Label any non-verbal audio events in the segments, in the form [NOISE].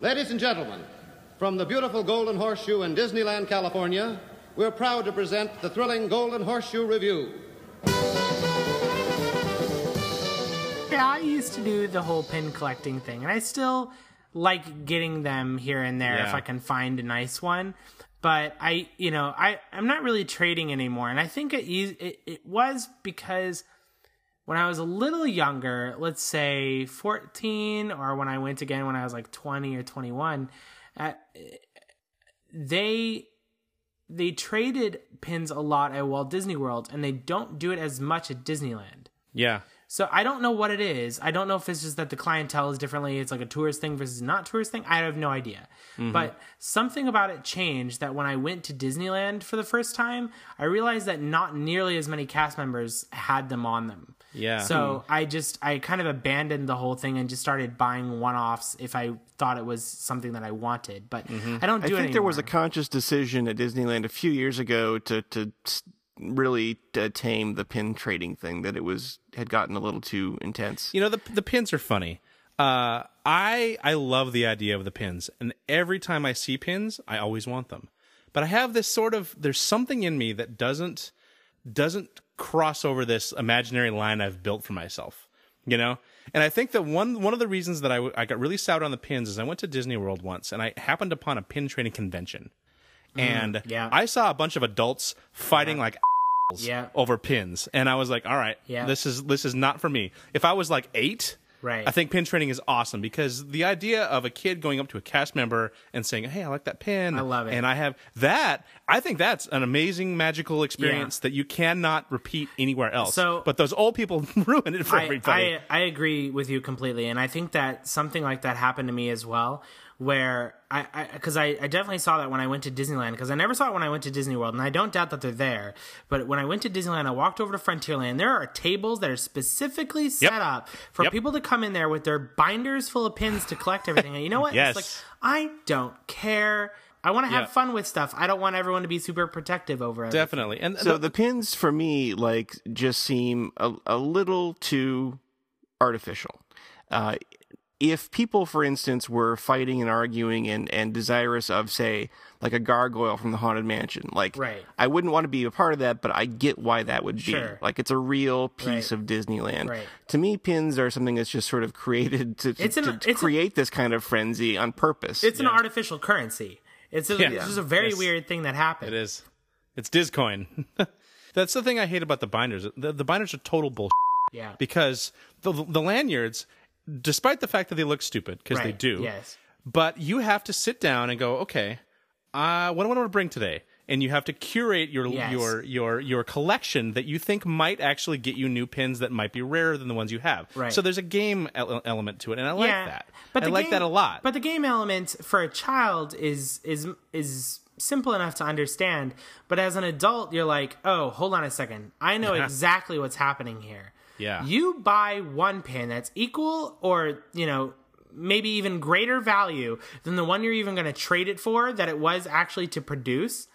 Ladies and gentlemen, from the beautiful Golden Horseshoe in Disneyland, California, we're proud to present the thrilling Golden Horseshoe Revue. Yeah, I used to do the whole pin collecting thing, and I still like getting them here and there if I can find a nice one. But I, you know, I I'm not really trading anymore, and I think it is- it, it was because when I was a little younger, let's say 14, or when I went again when I was like 20 or 21, uh, they they traded pins a lot at Walt Disney World, and they don't do it as much at Disneyland. Yeah. So I don't know what it is. I don't know if it's just that the clientele is differently. It's like a tourist thing versus not tourist thing. I have no idea. But something about it changed that when I went to Disneyland for the first time, I realized that not nearly as many cast members had them on them. Yeah. So I just I kind of abandoned the whole thing and just started buying one-offs if I thought it was something that I wanted. But I don't I do it I think there was a conscious decision at Disneyland a few years ago to to really uh, tame the pin trading thing that it was had gotten a little too intense. You know the the pins are funny. Uh, I I love the idea of the pins, and every time I see pins, I always want them. But I have this sort of there's something in me that doesn't doesn't cross over this imaginary line I've built for myself. You know, and I think that one one of the reasons that I, w- I got really soured on the pins is I went to Disney World once and I happened upon a pin trading convention, mm, and yeah. I saw a bunch of adults fighting like yeah. over pins and i was like all right Yeah. this is this is not for me if i was like eight Right. i think pin training is awesome because the idea of a kid going up to a cast member and saying hey i like that pin I love it. and i have that i think that's an amazing magical experience that you cannot repeat anywhere else So- but those old people [LAUGHS] ruin it for I, everybody I, I agree with you completely, and I think that something like that happened to me as well. Where I, because I, I, definitely saw that when I went to Disneyland, because I never saw it when I went to Disney World, and I don't doubt that they're there. But when I went to Disneyland, I walked over to Frontierland. There are tables that are specifically set Yep. up for Yep. people to come in there with their binders full of pins to collect everything. And you know what? Yes. It's like [LAUGHS] I don't care. I want to have Yeah. fun with stuff. I don't want everyone to be super protective over it. definitely and So the pins for me like just seem a, a little too artificial. Uh, if people, for instance, were fighting and arguing and, and desirous of, say, like a gargoyle from the Haunted Mansion, like Right. I wouldn't want to be a part of that, but I get why that would be. Sure. Like it's a real piece Right. of Disneyland. Right. To me, pins are something that's just sort of created to, to, It's an- to it's a- create this kind of frenzy on purpose. It's an artificial currency. It's, a, Yeah. it's just a very Yes. weird thing that happened. it is it's discoin [LAUGHS] that's the thing i hate about the binders the, the binders are total bullshit Yeah. because the the lanyards, despite the fact that they look stupid, because they do, Yes. but you have to sit down and go, okay, uh, what do I want to bring today? And you have to curate your Yes. your your your collection that you think might actually get you new pins that might be rarer than the ones you have. Right. So there's a game ele- element to it, and I like yeah. that. But I like game- that a lot. But the game element for a child is is is simple enough to understand. But as an adult, you're like, oh, hold on a second. I know [LAUGHS] exactly what's happening here. Yeah. You buy one pin that's equal or, you know, maybe even greater value than the one you're even going to trade it for that it was actually to produce.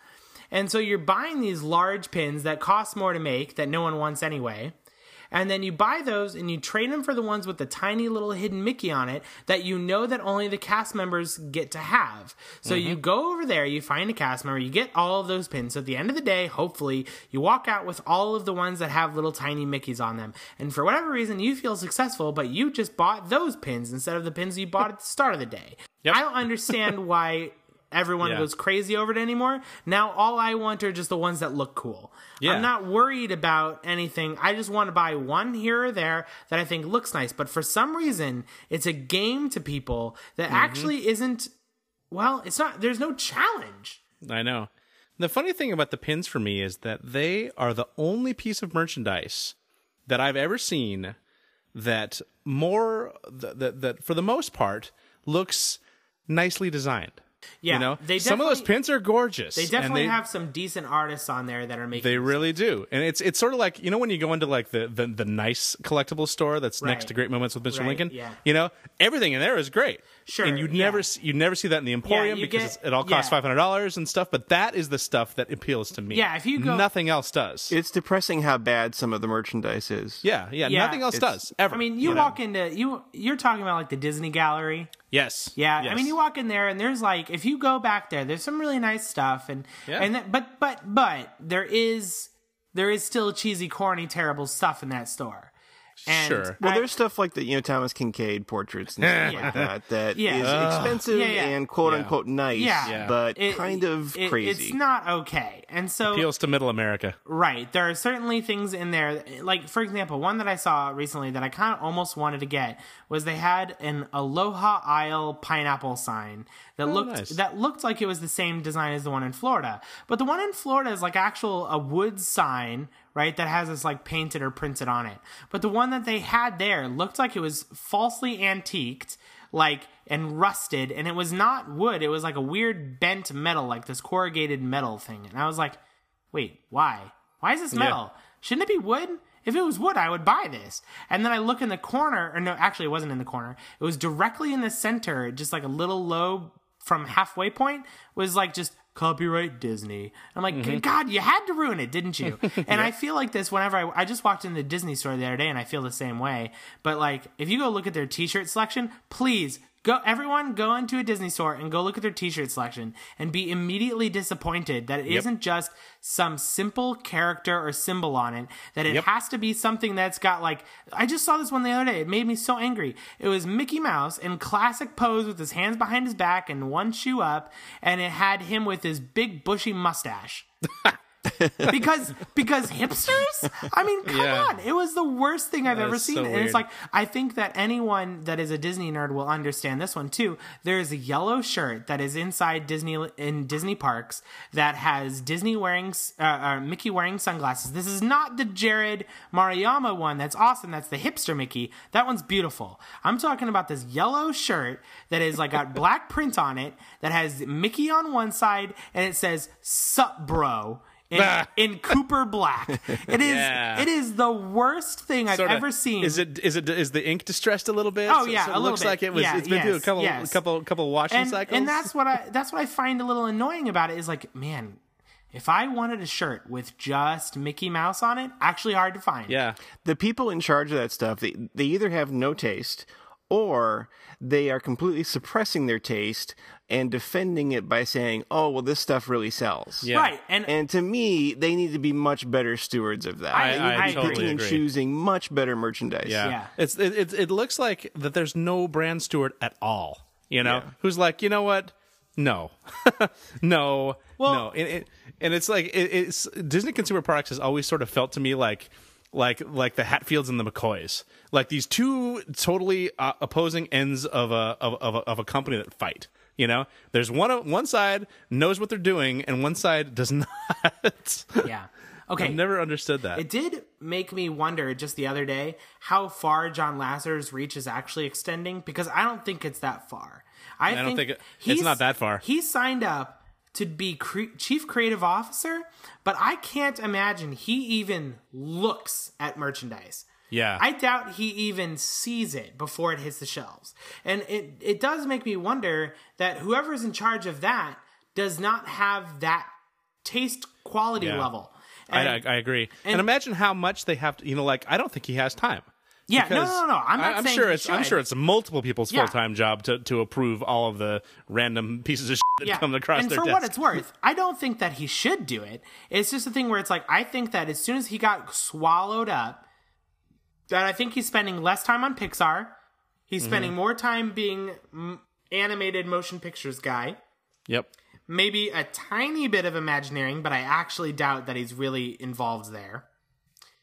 And so you're buying these large pins that cost more to make that no one wants anyway. And then you buy those and you trade them for the ones with the tiny little hidden Mickey on it that you know that only the cast members get to have. So you mm-hmm. go over there, you find a cast member, you get all of those pins. So at the end of the day, hopefully, you walk out with all of the ones that have little tiny Mickeys on them. And for whatever reason, you feel successful, but you just bought those pins instead of the pins you bought at the start of the day. Yep. I don't understand why everyone Yeah. goes crazy over it anymore. Now all I want are just the ones that look cool. Yeah. I'm not worried about anything. I just want to buy one here or there that I think looks nice. But for some reason, it's a game to people that Mm-hmm. actually isn't. Well, it's not. There's no challenge. I know. The funny thing about the pins for me is that they are the only piece of merchandise that I've ever seen that more that that, that for the most part looks nicely designed. Yeah, you know, they some of those pins are gorgeous. They definitely they- have some decent artists on there that are making. They really do, and it's it's sort of like you know when you go into like the the, the nice collectible store that's next to Great Moments with Mr. Right, Lincoln. yeah. You know, everything in there is great. Sure, and you yeah. never see, you never see that in the Emporium you because get- it all costs yeah. five hundred dollars and stuff. But that is the stuff that appeals to me. Yeah, if you go- nothing else does. It's depressing how bad some of the merchandise is. yeah, yeah, Yeah, nothing else it's- does ever. I mean, you know? walk into you. You're talking about like the Disney Gallery. yes, Yeah, I mean, you walk in there and there's like, if you go back there, there's some really nice stuff, and Yeah. and th- but but but there is there is still cheesy, corny, terrible stuff in that store. And Sure. Well, I- there's stuff like the you know Thomas Kinkade portraits and stuff Yeah. like [LAUGHS] that that is Yeah. expensive Yeah, yeah. and quote Yeah. unquote nice, Yeah. Yeah. but it- kind of it- crazy. It's not okay, and so appeals to Middle America. Right. There are certainly things in there. Like, for example, one that I saw recently that I kind of almost wanted to get was they had an Aloha Isle pineapple sign that oh, looked nice. that looked like it was the same design as the one in Florida. But the one in Florida is like actual a wood sign, right? That has this like painted or printed on it. But the one that they had there looked like it was falsely antiqued, like and rusted, and it was not wood. It was like a weird bent metal, like this corrugated metal thing. And I was like, wait, why? Why is this metal? Shouldn't it be wood? If it was wood, I would buy this. And then I look in the corner, or no, actually, it wasn't in the corner. It was directly in the center, just like a little low from halfway point, was like just copyright Disney. I'm like, mm-hmm. God, you had to ruin it, didn't you? [LAUGHS] and I feel like this whenever I, I just walked into the Disney store the other day, and I feel the same way. But like, if you go look at their T-shirt selection, please go everyone go into a disney store and go look at their t-shirt selection and be immediately disappointed that it not just some simple character or symbol on it that it Yep. has to be something that's got like i just saw this one the other day. It made me so angry. It was mickey mouse in classic pose with his hands behind his back and one shoe up and it had him with his big bushy mustache [LAUGHS] [LAUGHS] because because hipsters i mean come Yeah. on it was the worst thing i've ever seen so and weird. it's like I think that anyone that is a Disney nerd will understand this one too. There is a yellow shirt that is inside Disney in Disney parks that has Disney wearing uh, uh, Mickey wearing sunglasses. This is not the Jerrod Maruyama one. That's awesome. That's the hipster Mickey. That one's beautiful. I'm talking about this yellow shirt that is like got black print on it that has Mickey on one side and it says "Sup, bro." In, in Cooper Black, [LAUGHS] it is Yeah. it is the worst thing I've Sorta- ever seen. Is it is it is the ink distressed a little bit? Oh, So- yeah, so it little looks bit. like it was. Yeah, it's been through a couple yes. couple couple washing and, cycles. and that's what I that's what I find a little annoying about it is like, man, if I wanted a shirt with just Mickey Mouse on it, actually hard to find. yeah. the people in charge of that stuff, they, they either have no taste or they are completely suppressing their taste and defending it by saying, "Oh, well, this stuff really sells." Yeah. Right. And, And to me, they need to be much better stewards of that. I- They need I to be totally picking and agree. choosing much better merchandise. Yeah. Yeah. It's it, it it looks like that there's no brand steward at all. You know, Yeah. who's like, you know what? No, [LAUGHS] no, Well- no. And, it, and it's like it, it's Disney Consumer Products has always sort of felt to me like like like the Hatfields and the McCoys, like these two totally uh, opposing ends of a of, of a of a company that fight. You know, there's one one side knows what they're doing, and one side does [LAUGHS] not. yeah. Okay. I've never understood that. It did make me wonder just the other day how far John Lasseter's reach is actually extending because I don't think it's that far. I, don't think it- it's not that far. He signed up to be cre- chief creative officer, but I can't imagine he even looks at merchandise. Yeah. I doubt he even sees it before it hits the shelves. And it, it does make me wonder that whoever's in charge of that does not have that taste quality Yeah. level. I, And- I, I agree. And, and- imagine how much they have to. You know, like I don't think he has time. Yeah, no, no, no. I'm not I, am sure it's. I'm sure it's multiple people's Yeah. full time job to to approve all of the random pieces of [LAUGHS] shit that yeah. come across and for desk. what it's worth, I don't think that he should do it. It's just a thing where it's like I think that as soon as he got swallowed up, that I think he's spending less time on Pixar. He's Mm-hmm. spending more time being animated motion pictures guy. Yep. Maybe a tiny bit of Imagineering, but I actually doubt that he's really involved there.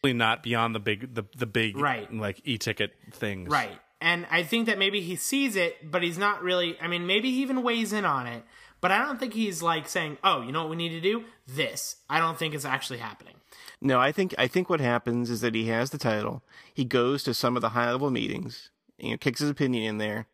Probably not beyond the big the the big Right. like e ticket things. Right. And I think that maybe he sees it, but he's not really. I mean, maybe he even weighs in on it, but I don't think he's like saying, "Oh, you know what we need to do? This." I don't think it's actually happening. No, I think I think what happens is that he has the title. He goes to some of the high level meetings, you know, kicks his opinion in there,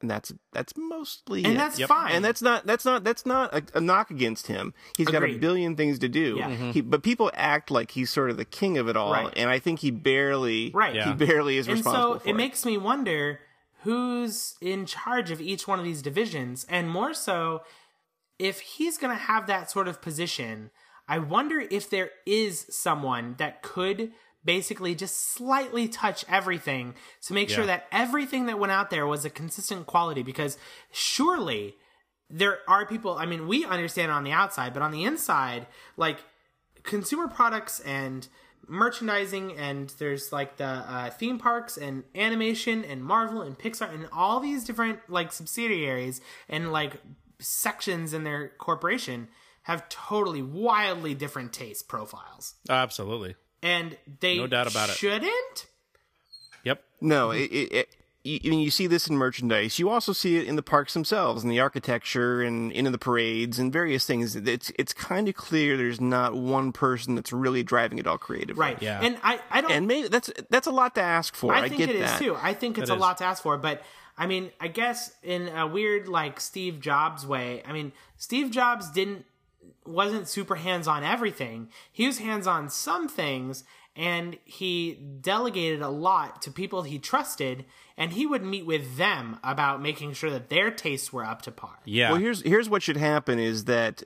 and that's that's mostly And it. that's fine. And that's not that's not that's not a, a knock against him. He's got a billion things to do. Yeah. Mhm. He, but people act like he's sort of the king of it all, Right. and I think he barely Right. he Yeah. barely is and responsible so for it makes me wonder who's in charge of each one of these divisions, and more so, if he's going to have that sort of position, I wonder if there is someone that could basically just slightly touch everything to make sure that everything that went out there was a consistent quality because surely there are people i mean we understand on the outside but on the inside like consumer products and merchandising and there's like the uh, theme parks and animation and marvel and pixar and all these different like subsidiaries and like sections in their corporation have totally wildly different taste profiles Absolutely. and they No doubt about it. shouldn't Yep. No, it, it, it, you, I mean, you see this in merchandise. You also see it in the parks themselves, in the architecture, and in the parades, and various things. It's it's kind of clear there's not one person that's really driving it all creatively. right Yeah. and i i don't And maybe that's that's a lot to ask for. I, I think get it is that. too. I think it's It a is. lot to ask for, but I mean, I guess in a weird like Steve Jobs way. I mean, Steve Jobs didn't wasn't super hands on everything. He was hands on some things and he delegated a lot to people he trusted and he would meet with them about making sure that their tastes were up to par. Yeah. Well, here's here's what should happen is that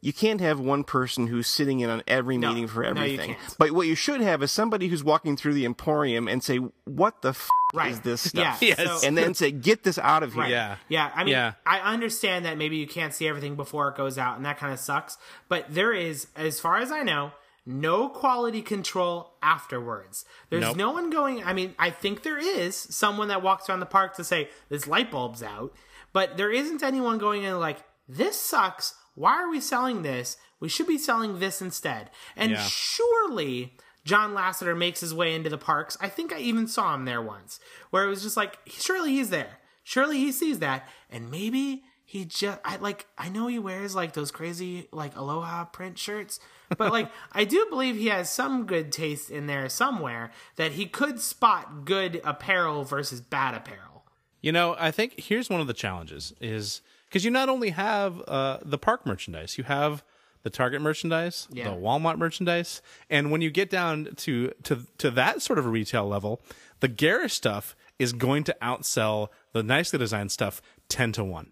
you can't have one person who's sitting in on every No. meeting for No, you everything. can't. But what you should have is somebody who's walking through the emporium and say, "What the f- Right. is this Yeah. stuff?" Yes. So- And then say, "Get this out of here." Right. Yeah. Yeah. I mean, Yeah. I understand that maybe you can't see everything before it goes out, and that kind of sucks. But there is, as far as I know, no quality control afterwards. There's Nope. no one going. I mean, I think there is someone that walks around the park to say this light bulb's out, but there isn't anyone going in like this sucks. Why are we selling this? We should be selling this instead. And Yeah. surely John Lasseter makes his way into the parks. I think I even saw him there once, where it was just like, surely he's there. Surely he sees that, and maybe he just, I like, I know he wears like those crazy like aloha print shirts, but like, [LAUGHS] I do believe he has some good taste in there somewhere that he could spot good apparel versus bad apparel. You know, I think here's one of the challenges is because you not only have uh, the park merchandise, you have the Target merchandise, Yeah. the Walmart merchandise, and when you get down to to to that sort of a retail level, the garish stuff is going to outsell the nicely designed stuff ten to one.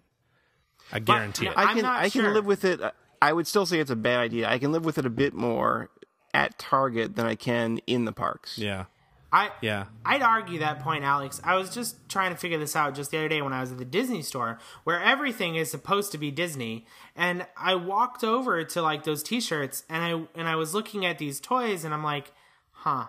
I guarantee it. I- I I'm can I can sure. live with it. I would still say it's a bad idea. I can live with it a bit more at Target than I can in the parks. yeah, I yeah. I'd argue that point, Alex. I was just trying to figure this out just the other day when I was at the Disney store, where everything is supposed to be Disney, and I walked over to like those T-shirts, and I and I was looking at these toys, and I'm like, huh,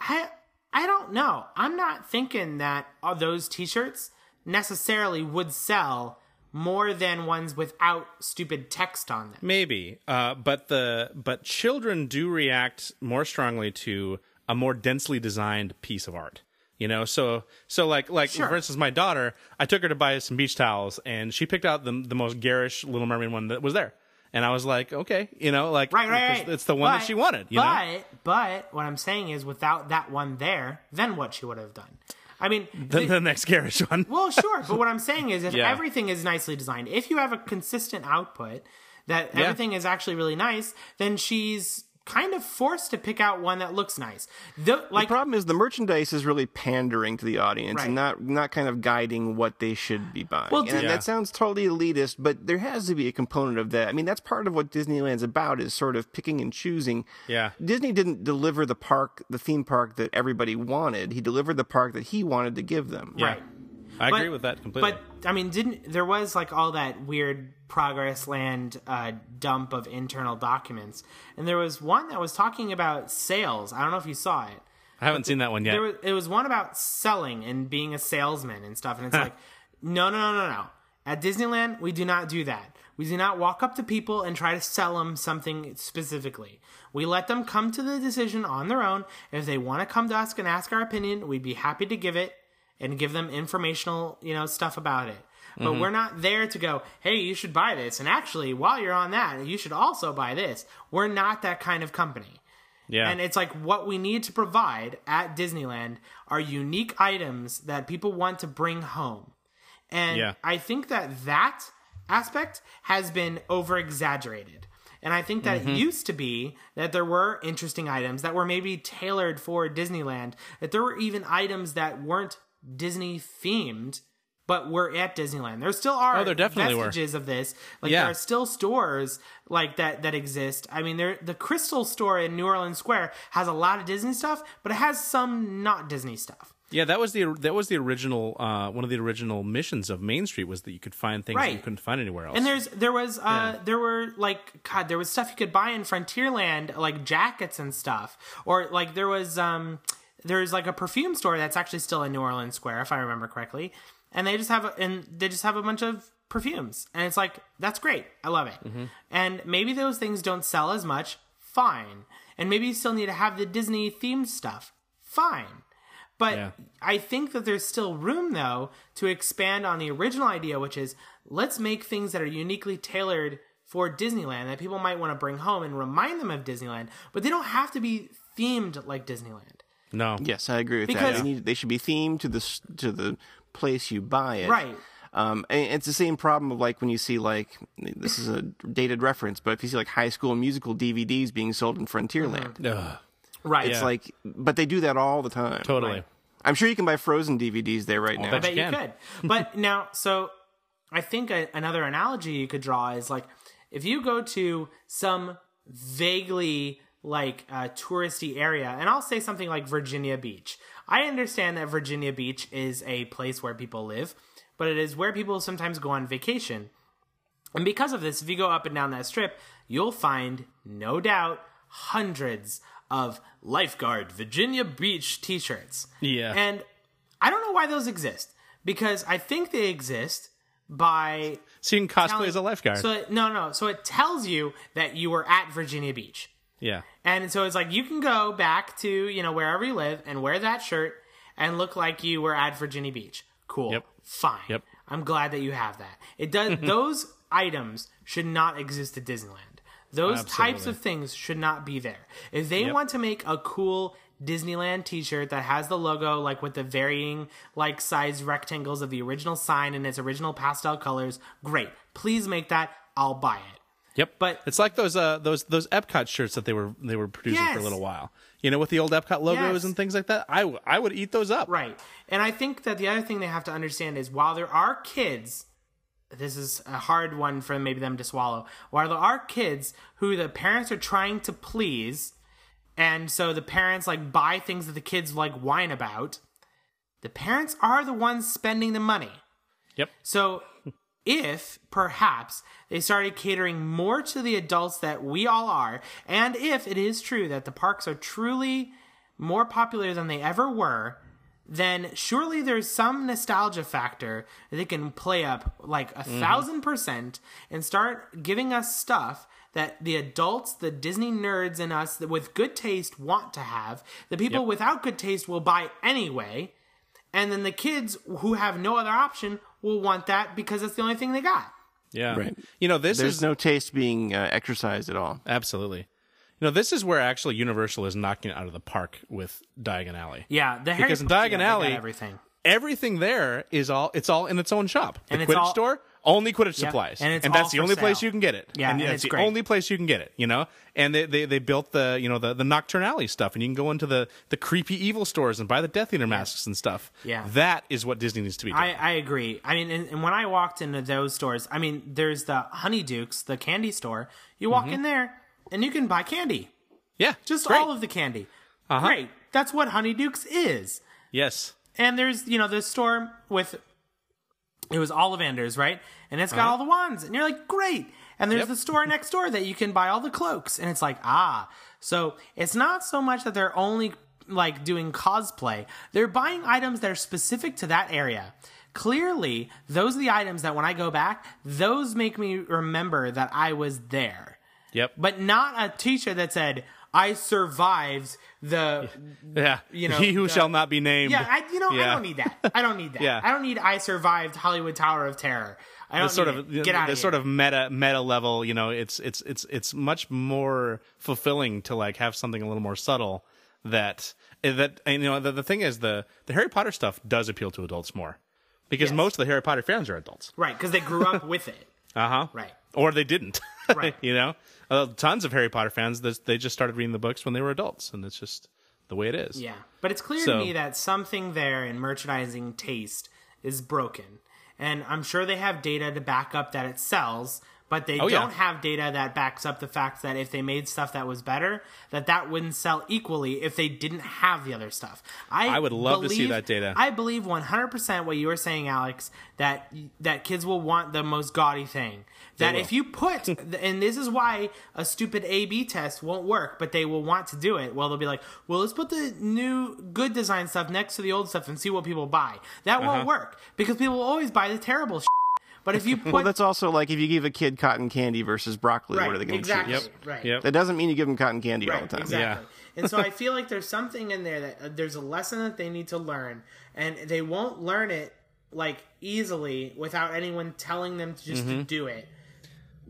I I don't know. I'm not thinking that uh, those T-shirts necessarily would sell more than ones without stupid text on them. Maybe, uh, but the but children do react more strongly to a more densely designed piece of art. You know, so so like like Sure. for instance, my daughter, I took her to buy some beach towels, and she picked out the the most garish Little Mermaid one that was there, and I was like, okay, you know, like Right, right, right. it's the one that she wanted. You but, know, but what I'm saying is, without that one there, then what she would have done. I mean, the, the- the next garish one. well, [LAUGHS] sure, but what I'm saying is, if Yeah. everything is nicely designed, if you have a consistent output that Yeah. everything is actually really nice, then she's kind of forced to pick out one that looks nice. The, like, The problem is the merchandise is really pandering to the audience Right. and not not kind of guiding what they should be buying. Well, and Yeah. that sounds totally elitist, but there has to be a component of that. I mean, that's part of what Disneyland's about is sort of picking and choosing. Yeah. Disney didn't deliver the park, the theme park that everybody wanted. He delivered the park that he wanted to give them. Yeah. right. I But- agree with that completely. But I mean, didn't there was like all that weird progress land uh, dump of internal documents, and there was one that was talking about sales. I don't know if you saw it. I haven't seen that one yet. There was it was one about selling and being a salesman and stuff, and it's like, no, no, no, no, no. At Disneyland, we do not do that. We do not walk up to people and try to sell them something specifically. We let them come to the decision on their own. If they want to come to us and ask our opinion, we'd be happy to give it and give them informational, you know, stuff about it. But we're not there to go, hey, you should buy this. And actually, while you're on that, you should also buy this. We're not that kind of company. yeah, And it's like what we need to provide at Disneyland are unique items that people want to bring home. And Yeah. I think that that aspect has been over exaggerated. And I think that Mm-hmm. it used to be that there were interesting items that were maybe tailored for Disneyland, that there were even items that weren't Disney themed, but were at Disneyland. There still are Oh, there definitely were. vestiges of this. Like Yeah. there are still stores like that that exist. I mean, there the Crystal store in New Orleans Square has a lot of Disney stuff, but it has some not Disney stuff. Yeah, that was the that was the original uh, one of the original missions of Main Street was that you could find things that you couldn't find anywhere else. And there's there was uh there were like god there was stuff you could buy in Frontierland like jackets and stuff or like there was um there's like a perfume store that's actually still in New Orleans Square if I remember correctly and they just have a, and they just have a bunch of perfumes and it's like that's great I love it Mm-hmm. and maybe those things don't sell as much fine and maybe you still need to have the Disney themed stuff fine but Yeah. I think that there's still room, though, to expand on the original idea, which is let's make things that are uniquely tailored for Disneyland that people might want to bring home and remind them of Disneyland, but they don't have to be themed like Disneyland. No, Yes, I agree with Because- that. They, need, they should be themed to the s- to the place you buy it. Right. Um, and it's the same problem of like when you see like this is a dated reference, but if you see like High School Musical DVDs being sold in Frontierland, Ugh, Right. it's Yeah. like, but they do that all the time. totally. Right. I'm sure you can buy Frozen DVDs there right now. I bet bet you, you can. could. But [LAUGHS] now, so I think a, another analogy you could draw is like if you go to some vaguely like uh, touristy area, and I'll say something like Virginia Beach. I understand that Virginia Beach is a place where people live, but it is where people sometimes go on vacation. And because of this, if you go up and down that strip, you'll find, no doubt, hundreds of lifeguard Virginia Beach t shirts. Yeah. And I don't know why those exist because I think they exist by So you can cosplay telling- as a lifeguard. So it, no, no. So it tells you that you were at Virginia Beach. Yeah, And so it's like you can go back to, you know, wherever you live and wear that shirt and look like you were at Virginia Beach. Cool. Yep. Fine. Yep. I'm glad that you have that. It does [LAUGHS] those items should not exist at Disneyland. Those types of things should not be there. If they Yep. want to make a cool Disneyland t-shirt that has the logo like with the varying like size rectangles of the original sign and its original pastel colors, great. Please make that. I'll buy it. Yep. But- it's like those uh those those Epcot shirts that they were they were producing for a little while. You know, with the old Epcot logos Yes. and things like that. I w- I would eat those up. Right. And I think that the other thing they have to understand is while there are kids, this is a hard one for maybe them to swallow. While there are kids who the parents are trying to please, and so the parents like buy things that the kids like whine about, the parents are the ones spending the money. Yep. So if perhaps they started catering more to the adults that we all are, and if it is true that the parks are truly more popular than they ever were, then surely there's some nostalgia factor that they can play up like a mm-hmm. thousand percent and start giving us stuff that the adults, the Disney nerds in us that with good taste want to have, the people Yep. without good taste will buy anyway, and then the kids who have no other option will want that because it's the only thing they got. Yeah. Right. You know, this There's is no taste being uh, exercised at all. absolutely. You know, this is where actually Universal is knocking it out of the park with Diagon Alley. Yeah, the Harry Because in Potter- Diagon yeah, they got Alley- everything. Everything there is all it's all in its own shop. The And it's Quidditch all- store only Quidditch Yep, supplies, and it's all that's the only place you can get it. Yeah, and, and that's it's the great. only place you can get it. You know, and they, they they built the you know the the Knockturn Alley stuff, and you can go into the the creepy evil stores and buy the Death Eater masks and stuff. Yeah. that is what Disney needs to be doing. I, I agree. I mean, and, and when I walked into those stores, I mean, there's the Honeydukes, the candy store. You walk mm-hmm. in there and you can buy candy, yeah, just great. all of the candy. Uh-huh. Great. That's what Honeydukes is. yes. And there's, you know, the store with it was Ollivanders, right? And it's got all the wands, and you're like, great. And there's Yep. the store next door that you can buy all the cloaks, and it's like, ah. So it's not so much that they're only like doing cosplay; they're buying items that are specific to that area. Clearly, those are the items that when I go back, those make me remember that I was there, Yep. but not a T-shirt that said. I survived the yeah. you know, he who the- shall not be named. yeah, I, you know, I don't need that. I don't need that. [LAUGHS] Yeah. I don't need I survived Hollywood Tower of Terror. I don't the sort need of it. get out the of sort of meta meta level you know it's it's it's it's much more fulfilling to like have something a little more subtle that that and, you know the, the thing is the the harry potter stuff does appeal to adults more because Yes. most of the harry potter fans are adults right because they grew up with it. [LAUGHS] uh-huh Right. or they didn't [LAUGHS] [LAUGHS] Right. you know uh, tons of harry potter fans this, they just started reading the books when they were adults and it's just the way it is. Yeah, but it's clear So- to me that something there in merchandising taste is broken, and I'm sure they have data to back up that it sells. But they Oh, don't have data that backs up the fact that if they made stuff that was better, that that wouldn't sell equally if they didn't have the other stuff. I, I would love to see that data. I believe 100% what you were saying, Alex, that that kids will want the most gaudy thing. That if you put, [LAUGHS] and this is why a stupid A/B test won't work, but they will want to do it. Well, they'll be like, well, let's put the new good design stuff next to the old stuff and see what people buy. That Uh-huh. won't work because people will always buy the terrible. Shit. But if you [LAUGHS] put Well, that's also like if you give a kid cotton candy versus broccoli, right, what are they going to exactly, choose? right, Yep. That doesn't mean you give them cotton candy all the time. exactly. [LAUGHS] and so I feel like there's something in there that uh, there's a lesson that they need to learn, and they won't learn it like easily without anyone telling them to just to do it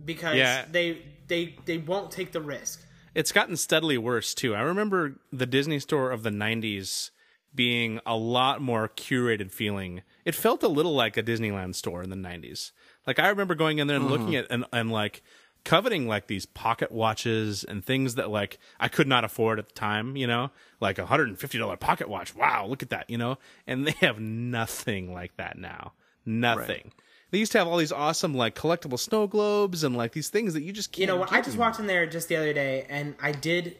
because Mm-hmm. Yeah. they they they won't take the risk. It's gotten steadily worse too. I remember the Disney store of the 90s being a lot more curated feeling. It felt a little like a Disneyland store in the 90s. Like I remember going in there and looking mm-hmm. at and, and like coveting like these pocket watches and things that like I could not afford at the time, you know? Like a $150 pocket watch. Wow, look at that, you know? And they have nothing like that now. Nothing. They used to have all these awesome like collectible snow globes and like these things that you just can't You know what? I just anymore. walked in there just the other day, and I did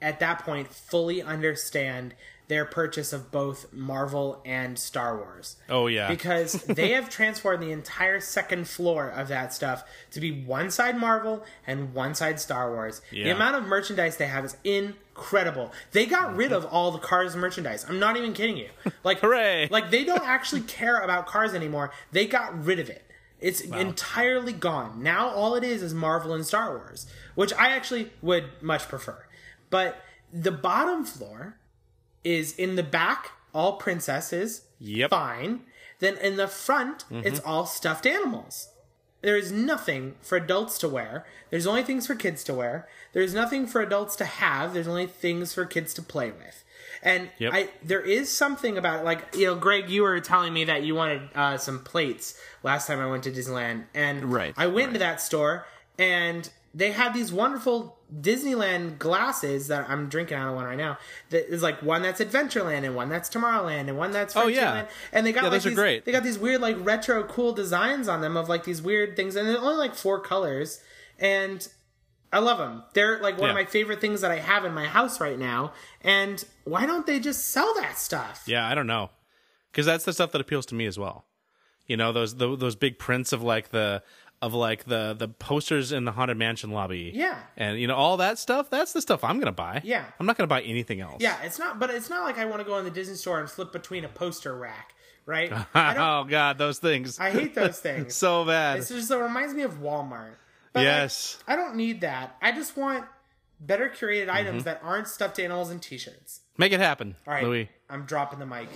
at that point fully understand their purchase of both Marvel and Star Wars. Oh yeah. because [LAUGHS] they have transformed the entire second floor of that stuff to be one side Marvel and one side Star Wars. The amount of merchandise they have is incredible. They got mm-hmm. rid of all the Cars merchandise. I'm not even kidding you. Like [LAUGHS] Hooray. Like they don't actually care about Cars anymore. They got rid of it. It's entirely gone. Now all it is is Marvel and Star Wars, which I actually would much prefer. But the bottom floor is in the back, all princesses. Yep. Fine. Then in the front, it's all stuffed animals. There is nothing for adults to wear. There's only things for kids to wear. There's nothing for adults to have. There's only things for kids to play with. And Yep. I there is something about like you know, Greg, you were telling me that you wanted uh, some plates last time I went to Disneyland, and Right, I went to that store and they had these wonderful Disneyland glasses that I'm drinking out of one right now. That is like one that's Adventureland and one that's Tomorrowland and one that's Oh, yeah. And they got Yeah, like those are these, great. They got these weird like retro cool designs on them of like these weird things, and they're only like four colors, and I love them. They're like one of my favorite things that I have in my house right now. And why don't they just sell that stuff? Yeah, I don't know, because that's the stuff that appeals to me as well. You know, those the, those big prints of like the of like the the posters in the haunted mansion lobby. Yeah. and you know all that stuff. That's the stuff I'm gonna buy. Yeah. I'm not gonna buy anything else. Yeah, it's not, but it's not like I want to go in the Disney store and flip between a poster rack, right? [LAUGHS] Oh god, those things. I hate those things. [LAUGHS] so bad. It's just it reminds me of Walmart. But yes. I, I don't need that. I just want better curated Mm-hmm. items that aren't stuffed animals and T-shirts. Make it happen, All right, Louis. I'm dropping the mic.